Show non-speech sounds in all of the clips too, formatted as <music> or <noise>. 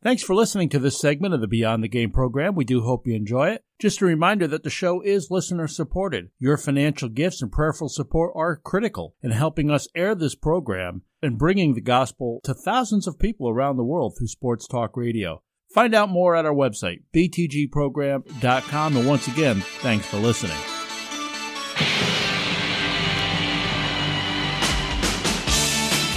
Thanks for listening to this segment of the Beyond the Game program. We do hope you enjoy it. Just a reminder that the show is listener supported. Your financial gifts and prayerful support are critical in helping us air this program and bringing the gospel to thousands of people around the world through Sports Talk Radio. Find out more at our website, btgprogram.com. And once again, thanks for listening.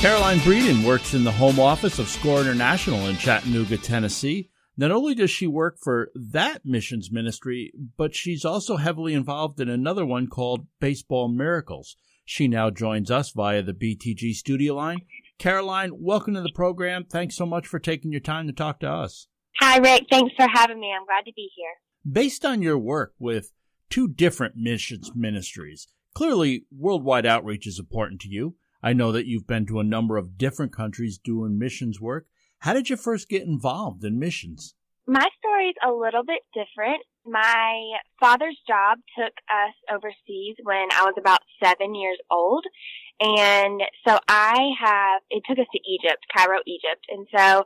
Caroline Breeden works in the home office of SCORE International in Chattanooga, Tennessee. Not only does she work for that missions ministry, but she's also heavily involved in another one called Baseball Miracles. She now joins us via the BTG studio line. Caroline, welcome to the program. Thanks so much for taking your time to talk to us. Hi, Rick. Thanks for having me. I'm glad to be here. Based on your work with two different missions ministries, clearly worldwide outreach is important to you. I know that you've been to a number of different countries doing missions work. How did you first get involved in missions? My story is a little bit different. My father's job took us overseas when I was about seven years old. And so I have, it took us to Egypt, Cairo, Egypt. And so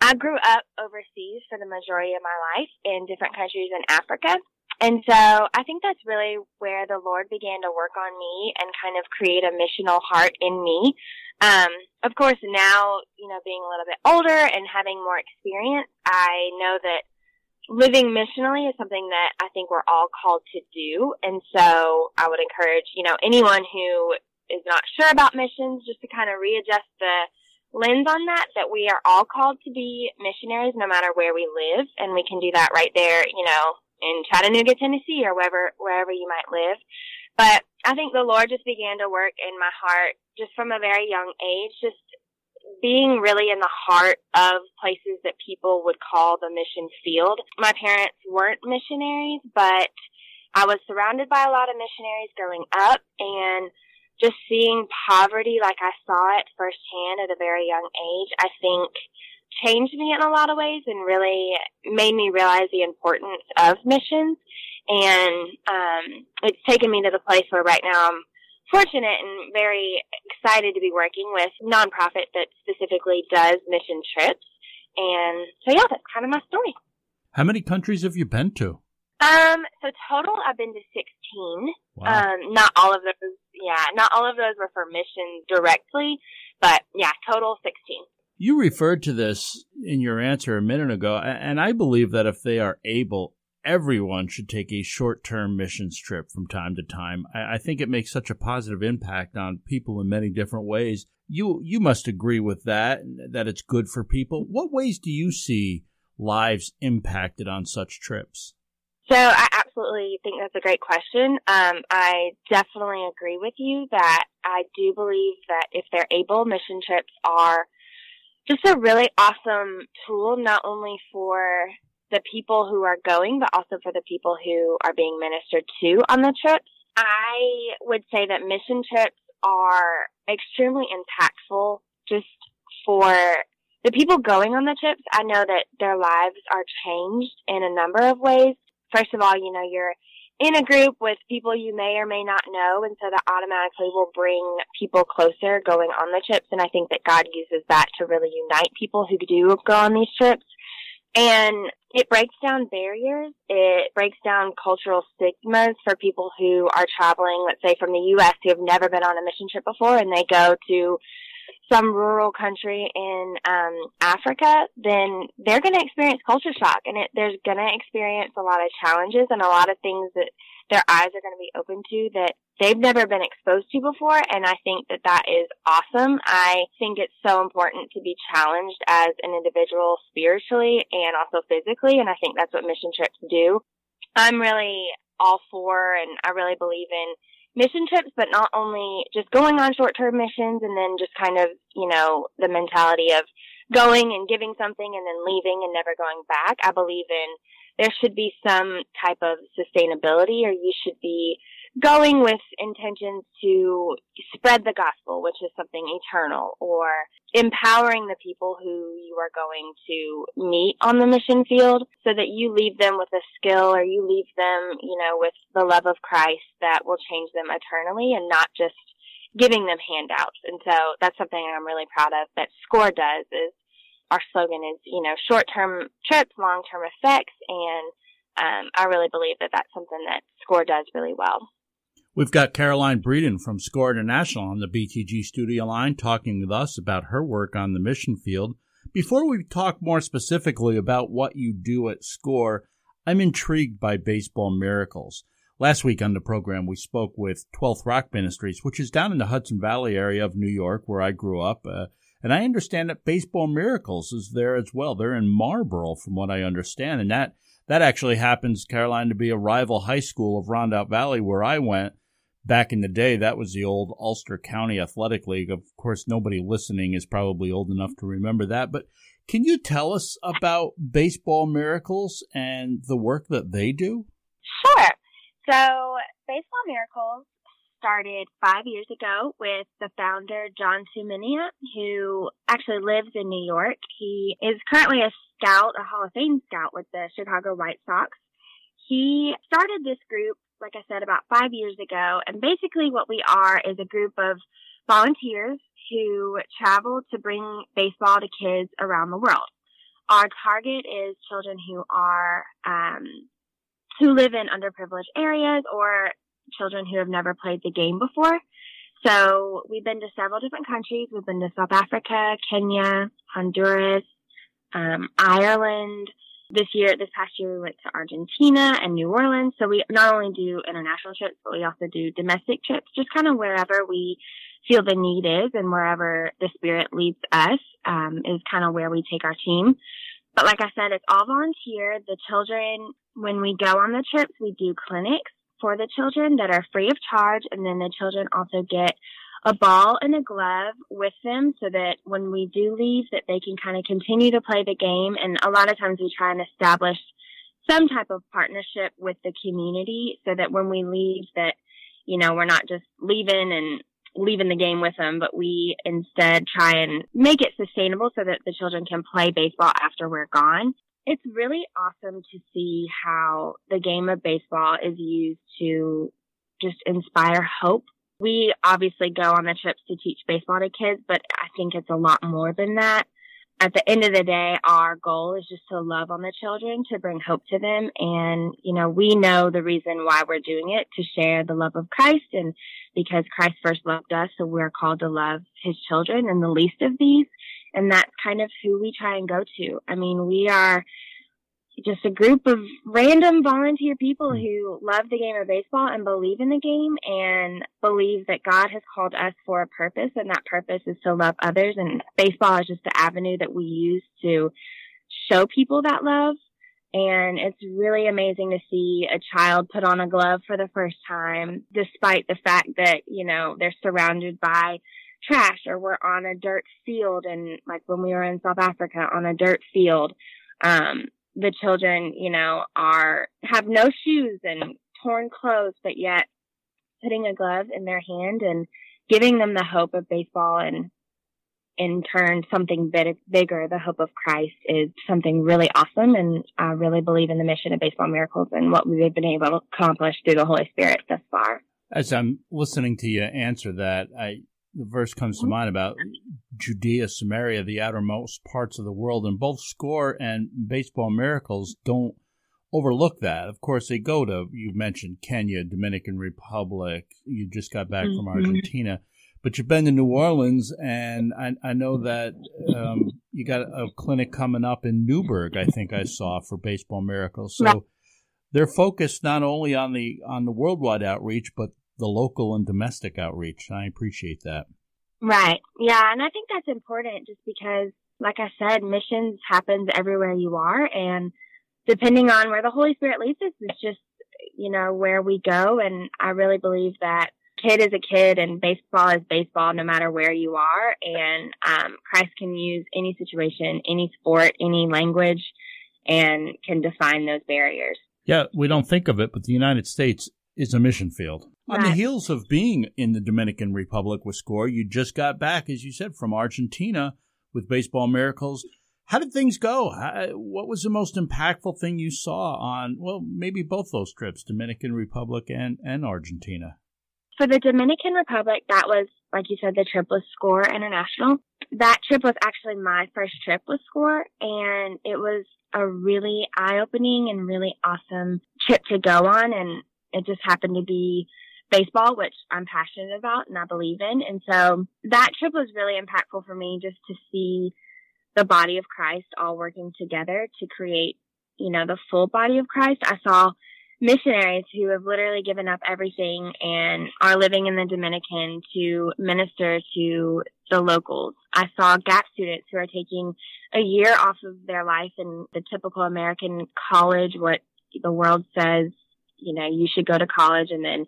I grew up overseas for the majority of my life in different countries in Africa. And so I think that's really where the Lord began to work on me and kind of create a missional heart in me. Um, of course, now, you know, being a little bit older and having more experience, I know that living missionally is something that I think we're all called to do. And so I would encourage, you know, anyone who is not sure about missions just to kind of readjust the lens on that, that we are all called to be missionaries no matter where we live. And we can do that right there, you know, in Chattanooga, Tennessee, or wherever wherever you might live. But I think the Lord just began to work in my heart just from a very young age, just being really in the heart of places that people would call the mission field. My parents weren't missionaries, but I was surrounded by a lot of missionaries growing up and just seeing poverty like I saw it firsthand at a very young age, I think changed me in a lot of ways and really made me realize the importance of missions. And um, it's taken me to the place where right now I'm fortunate and very excited to be working with nonprofit that specifically does mission trips. And so yeah, that's kind of my story. How many countries have you been to? Um, so total I've been to 16. Wow. Um, not all of those, yeah, not all of those were for missions directly, but yeah, total 16. You referred to this in your answer a minute ago, and I believe that if they are able, everyone should take a short term missions trip from time to time. I, think it makes such a positive impact on people in many different ways. You you must agree with that, that it's good for people. What ways do you see lives impacted on such trips? So I absolutely think that's a great question. Um, I definitely agree with you that I do believe that if they're able, mission trips are just a really awesome tool, not only for the people who are going, but also for the people who are being ministered to on the trips. I would say that mission trips are extremely impactful just for the people going on the trips. I know that their lives are changed in a number of ways. First of all, you know, you're in a group with people you may or may not know, and so that automatically will bring people closer going on the trips. And I think that God uses that to really unite people who do go on these trips. And it breaks down barriers. It breaks down cultural stigmas for people who are traveling, let's say from the U.S. who have never been on a mission trip before and they go to some rural country in um, Africa, then they're going to experience culture shock, and it, they're going to experience a lot of challenges and a lot of things that their eyes are going to be open to that they've never been exposed to before. And I think that that is awesome. I think it's so important to be challenged as an individual spiritually and also physically, and I think that's what mission trips do. I'm really all for, and I really believe in mission trips, but not only just going on short term missions and then just kind of, you know, the mentality of going and giving something and then leaving and never going back. I believe in there should be some type of sustainability or you should be going with intentions to spread the gospel, which is something eternal, or empowering the people who you are going to meet on the mission field so that you leave them with a skill or you leave them, you know, with the love of Christ that will change them eternally and not just giving them handouts. And so that's something I'm really proud of that SCORE does is our slogan is, you know, short term trips, long term effects. And um, I really believe that that's something that SCORE does really well. We've got Caroline Breeden from SCORE International on the BTG studio line talking with us about her work on the mission field. Before we talk more specifically about what you do at SCORE, I'm intrigued by Baseball Miracles. Last week on the program, we spoke with 12th Rock Ministries, which is down in the Hudson Valley area of New York, where I grew up. Uh, and I understand that Baseball Miracles is there as well. They're in Marlboro, from what I understand. And that, that actually happens, Caroline, to be a rival high school of Rondout Valley, where I went back in the day. That was the old Ulster County Athletic League. Of course, nobody listening is probably old enough to remember that. But can you tell us about Baseball Miracles and the work that they do? Sure. So, Baseball Miracles started five years ago with the founder, John Tumminia, who actually lives in New York. He is currently a scout, a Hall of Fame scout with the Chicago White Sox. He started this group, like I said, about five years ago. And basically what we are is a group of volunteers who travel to bring baseball to kids around the world. Our target is children who are, um, who live in underprivileged areas or children who have never played the game before. So we've been to several different countries. We've been to South Africa, Kenya, Honduras, um, Ireland. This year, this past year, we went to Argentina and New Orleans. So we not only do international trips, but we also do domestic trips, just kind of wherever we feel the need is and wherever the spirit leads us, um, is kind of where we take our team. But like I said, it's all volunteer. The children, when we go on the trips, we do clinics for the children that are free of charge. And then the children also get a ball and a glove with them so that when we do leave that they can kind of continue to play the game. And a lot of times we try and establish some type of partnership with the community so that when we leave that, you know, we're not just leaving and leaving the game with them, but we instead try and make it sustainable so that the children can play baseball after we're gone it's really awesome to see how the game of baseball is used to just inspire hope. We obviously go on the trips to teach baseball to kids, but I think it's a lot more than that. At the end of the day, our goal is just to love on the children, to bring hope to them. And, you know, we know the reason why we're doing it to share the love of Christ and because Christ first loved us. So we're called to love his children and the least of these. And that's kind of who we try and go to. I mean, we are just a group of random volunteer people who love the game of baseball and believe in the game and believe that God has called us for a purpose and that purpose is to love others and baseball is just the avenue that we use to show people that love. And it's really amazing to see a child put on a glove for the first time, despite the fact that, you know, they're surrounded by trash or we're on a dirt field and like when we were in South Africa on a dirt field. Um, the children, you know, are, have no shoes and torn clothes, but yet putting a glove in their hand and giving them the hope of baseball and in turn something bit bigger, the hope of Christ is something really awesome. And I really believe in the mission of Baseball Miracles and what we've been able to accomplish through the Holy Spirit thus far. As I'm listening to you answer that, I the verse comes to mind about Judea, Samaria, the outermost parts of the world, and both Score and Baseball Miracles don't overlook that. Of course, they go to, you mentioned Kenya, Dominican Republic, you just got back mm-hmm. from Argentina, but you've been to New Orleans, and I, I know that um, you got a clinic coming up in Newburgh, I think I saw, for Baseball Miracles. So they're focused not only on the on the worldwide outreach, but the local and domestic outreach. I appreciate that. Right. Yeah. And I think that's important just because, like I said, missions happens everywhere you are. And depending on where the Holy Spirit leads us, it's just, you know, where we go. And I really believe that kid is a kid and baseball is baseball no matter where you are. And um, Christ can use any situation, any sport, any language, and can define those barriers. Yeah, we don't think of it, but the United States is a mission field. Right. On the heels of being in the Dominican Republic with SCORE, you just got back, as you said, from Argentina with Baseball Miracles. How did things go? How, what was the most impactful thing you saw on, well, maybe both those trips, Dominican Republic and, and Argentina? For the Dominican Republic, that was like you said, the trip was SCORE International. That trip was actually my first trip with SCORE and it was a really eye opening and really awesome trip to go on. And it just happened to be baseball, which I'm passionate about and I believe in. And so that trip was really impactful for me just to see the body of Christ all working together to create, you know, the full body of Christ. I saw missionaries who have literally given up everything and are living in the Dominican to minister to the locals. I saw gap students who are taking a year off of their life in the typical American college, what the world says, you know, you should go to college and then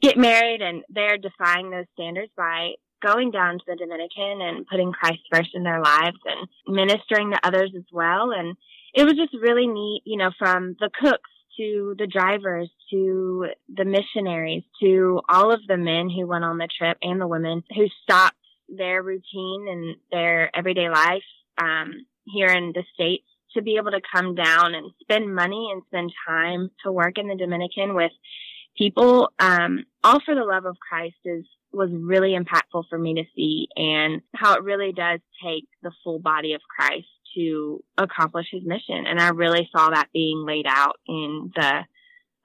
get married and they're defying those standards by going down to the Dominican and putting Christ first in their lives and ministering to others as well. And it was just really neat, you know, from the cooks to the drivers to the missionaries to all of the men who went on the trip and the women who stopped their routine and their everyday life um, here in the states to be able to come down and spend money and spend time to work in the Dominican with people, um, all for the love of Christ is was really impactful for me to see and how it really does take the full body of Christ to accomplish his mission. And I really saw that being laid out in the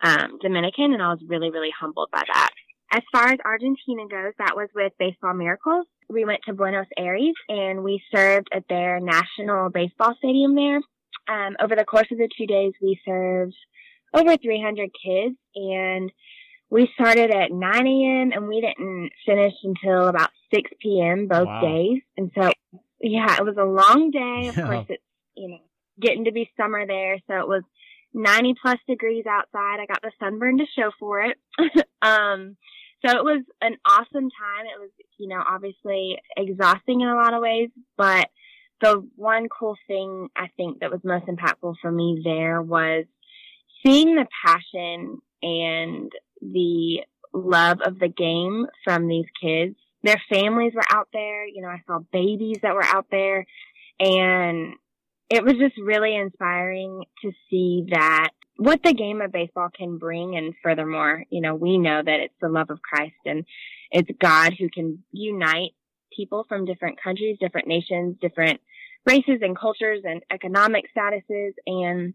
um, Dominican, and I was really, really humbled by that. As far as Argentina goes, that was with Baseball Miracles. We went to Buenos Aires and we served at their national baseball stadium there. Um, over the course of the two days, we served over 300 kids and we started at 9 a.m. and we didn't finish until about 6 p.m. both wow. days. And so, yeah, it was a long day. Of <laughs> yeah. course, it's, you know, getting to be summer there. So it was 90 plus degrees outside. I got the sunburn to show for it. <laughs> um, so it was an awesome time. It was, you know, obviously exhausting in a lot of ways, but the one cool thing I think that was most impactful for me there was seeing the passion and the love of the game from these kids. Their families were out there. You know, I saw babies that were out there and it was just really inspiring to see that what the game of baseball can bring. And furthermore, you know, we know that it's the love of Christ and it's God who can unite people from different countries, different nations, different races and cultures and economic statuses and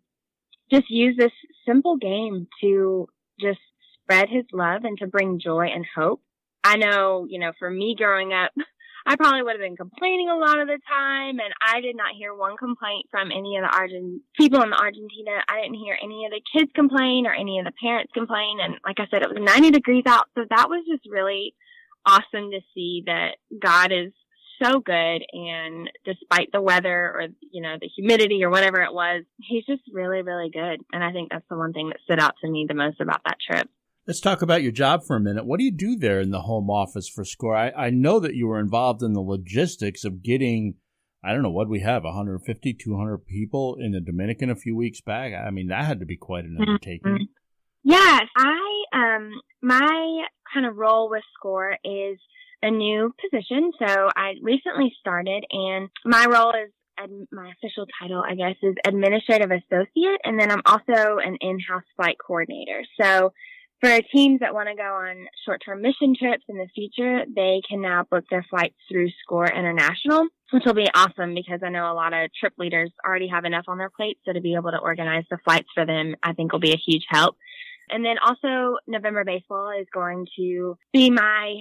just use this simple game to just spread his love and to bring joy and hope. I know, you know, for me growing up, <laughs> I probably would have been complaining a lot of the time, and I did not hear one complaint from any of the Argent people in Argentina. I didn't hear any of the kids complain or any of the parents complain. And like I said, it was 90 degrees out, so that was just really awesome to see that God is so good. And despite the weather or you know the humidity or whatever it was he's just really really good. And i think that's the one thing that stood out to me the most about that trip. Let's talk about your job for a minute. What do you do there in the home office for score? I, I know that you were involved in the logistics of getting i don't know what we have 150 200 people in the dominican a few weeks back? I mean that had to be quite an mm-hmm. undertaking. Mm-hmm. yes i um my kind of role with score is a new position. So I recently started and my role is my official title, I guess, is administrative associate. And then I'm also an in-house flight coordinator. So for teams that want to go on short-term mission trips in the future, they can now book their flights through SCORE International, which will be awesome because I know a lot of trip leaders already have enough on their plate. So to be able to organize the flights for them, I think will be a huge help. And then also November baseball is going to be my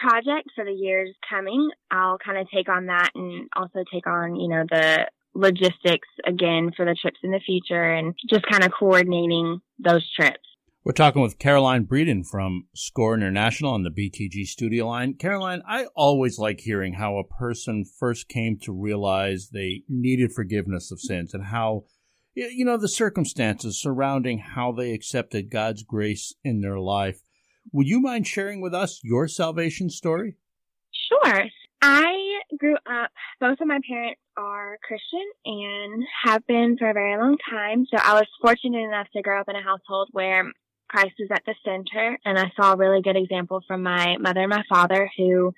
project for the years coming, I'll kind of take on that and also take on, you know, the logistics again for the trips in the future and just kind of coordinating those trips. We're talking with Caroline Breeden from Score International on the BTG studio line. Caroline, I always like hearing how a person first came to realize they needed forgiveness of sins and how, you know, the circumstances surrounding how they accepted God's grace in their life. Would you mind sharing with us your salvation story? Sure. I grew up, both of my parents are Christian and have been for a very long time. So I was fortunate enough to grow up in a household where Christ was at the center. And I saw a really good example from my mother and my father who,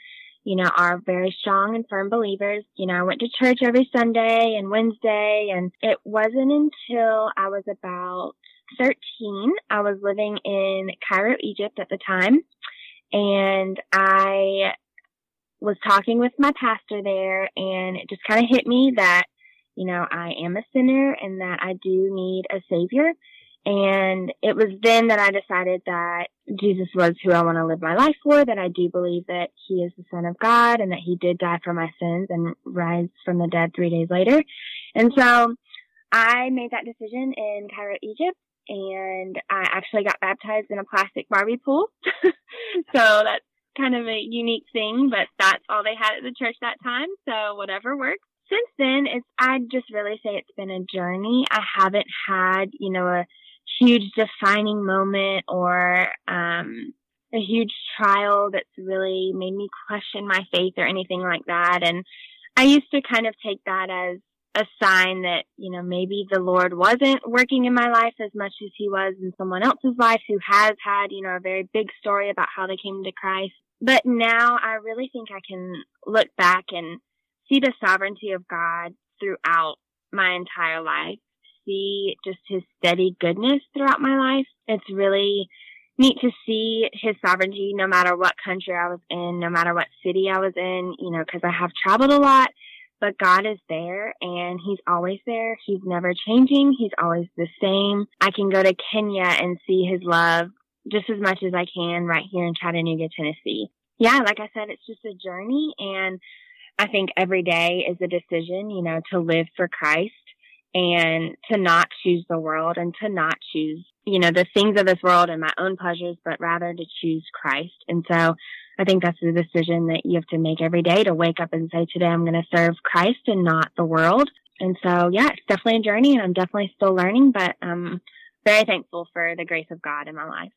you know, are very strong and firm believers. You know, I went to church every Sunday and Wednesday. And it wasn't until I was about 13, I was living in Cairo, Egypt at the time, and I was talking with my pastor there and it just kind of hit me that, you know, I am a sinner and that I do need a savior. And it was then that I decided that Jesus was who I want to live my life for, that I do believe that he is the son of God and that he did die for my sins and rise from the dead three days later. And so I made that decision in Cairo, Egypt and I actually got baptized in a plastic Barbie pool. <laughs> so that's kind of a unique thing, but that's all they had at the church that time. So whatever works. Since then, it's, I'd just really say it's been a journey. I haven't had, you know, a huge defining moment or, um, a huge trial that's really made me question my faith or anything like that. And I used to kind of take that as a sign that, you know, maybe the Lord wasn't working in my life as much as he was in someone else's life who has had, you know, a very big story about how they came to Christ. But now I really think I can look back and see the sovereignty of God throughout my entire life, see just his steady goodness throughout my life. It's really neat to see his sovereignty no matter what country I was in, no matter what city I was in, you know, cause I have traveled a lot but God is there and he's always there. He's never changing. He's always the same. I can go to Kenya and see his love just as much as I can right here in Chattanooga, Tennessee. Yeah, like I said, it's just a journey and I think every day is a decision, you know, to live for Christ and to not choose the world and to not choose, you know, the things of this world and my own pleasures, but rather to choose Christ. And so I think that's the decision that you have to make every day to wake up and say, today I'm going to serve Christ and not the world. And so, yeah, it's definitely a journey and I'm definitely still learning, but I'm very thankful for the grace of God in my life.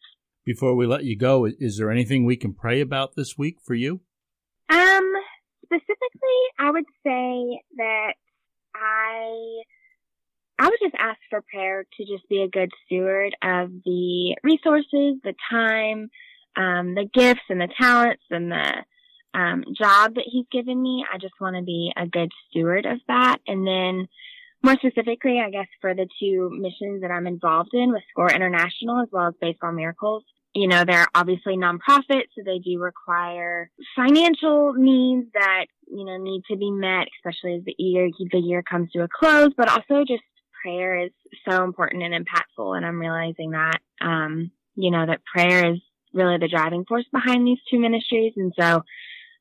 Before we let you go, is there anything we can pray about this week for you? Um, specifically, I would say that I I would just ask for prayer to just be a good steward of the resources, the time, um, the gifts and the talents and the um, job that he's given me. I just want to be a good steward of that. And then more specifically, I guess for the two missions that I'm involved in with SCORE International as well as Baseball Miracles, you know, they're obviously nonprofits, so they do require financial needs that, you know, need to be met, especially as the year, the year comes to a close, but also just prayer is so important and impactful. And I'm realizing that, um, you know, that prayer is really the driving force behind these two ministries. And so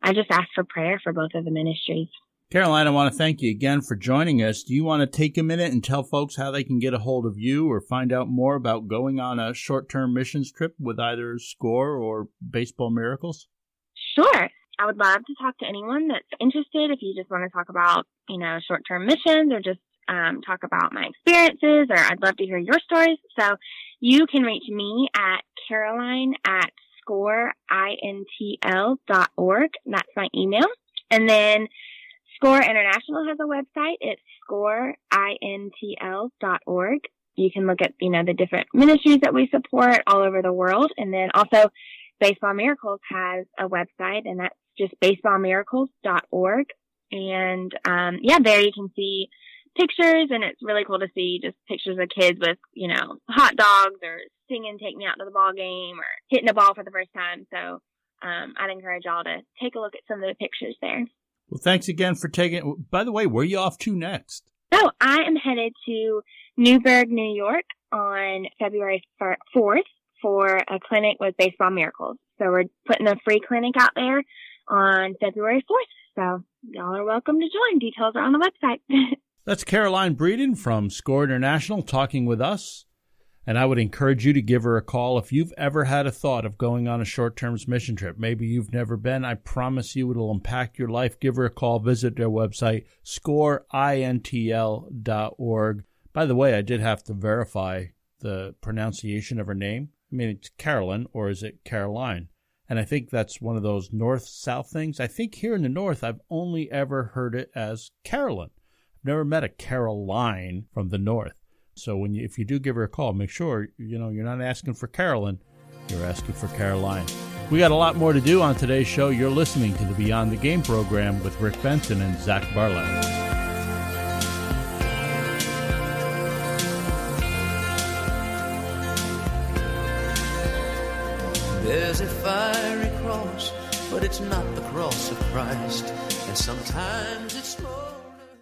I just ask for prayer for both of the ministries. Caroline, I want to thank you again for joining us. Do you want to take a minute and tell folks how they can get a hold of you or find out more about going on a short term missions trip with either SCORE or Baseball Miracles? Sure. I would love to talk to anyone that's interested. If you just want to talk about, you know, short term missions or just um, talk about my experiences or I'd love to hear your stories. So you can reach me at Caroline at scoreintl.org. That's my email. And then SCORE International has a website. It's scoreintl.org. You can look at, you know, the different ministries that we support all over the world. And then also Baseball Miracles has a website and that's just baseballmiracles.org. And, um, yeah, there you can see pictures and it's really cool to see just pictures of kids with, you know, hot dogs or singing Take Me Out to the Ball Game or hitting a ball for the first time. So um, I'd encourage y'all to take a look at some of the pictures there. Well, thanks again for taking. By the way, where are you off to next? So I am headed to Newburgh, New York on February 4th for a clinic with Baseball Miracles. So we're putting a free clinic out there on February 4th. So y'all are welcome to join. Details are on the website. <laughs> That's Caroline Breeden from SCORE International talking with us. And I would encourage you to give her a call if you've ever had a thought of going on a short term mission trip. Maybe you've never been. I promise you it'll impact your life. Give her a call. Visit their website, scoreintl.org. By the way, I did have to verify the pronunciation of her name. I mean, it's Carolyn, or is it Caroline? And I think that's one of those north south things. I think here in the north, I've only ever heard it as Carolyn never met a Caroline from the north. So when you, if you do give her a call, make sure you know you're not asking for Carolyn, you're asking for Caroline. We got a lot more to do on today's show. You're listening to the Beyond the Game program with Rick Benson and Zach Barlett. There's a fiery cross but it's not the cross of Christ. And sometimes